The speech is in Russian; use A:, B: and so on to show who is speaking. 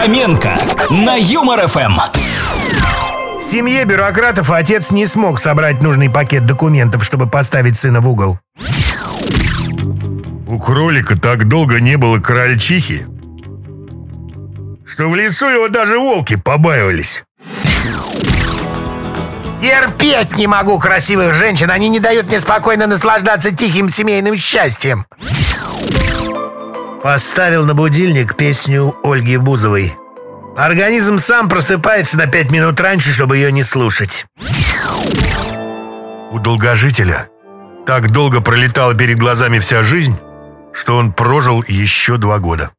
A: Фоменко на Юмор ФМ.
B: В семье бюрократов отец не смог собрать нужный пакет документов, чтобы поставить сына в угол.
C: У кролика так долго не было крольчихи, что в лесу его даже волки побаивались.
B: Терпеть не могу красивых женщин, они не дают мне спокойно наслаждаться тихим семейным счастьем. Поставил на будильник песню Ольги Бузовой. Организм сам просыпается на пять минут раньше, чтобы ее не слушать.
C: У долгожителя так долго пролетала перед глазами вся жизнь, что он прожил еще два года.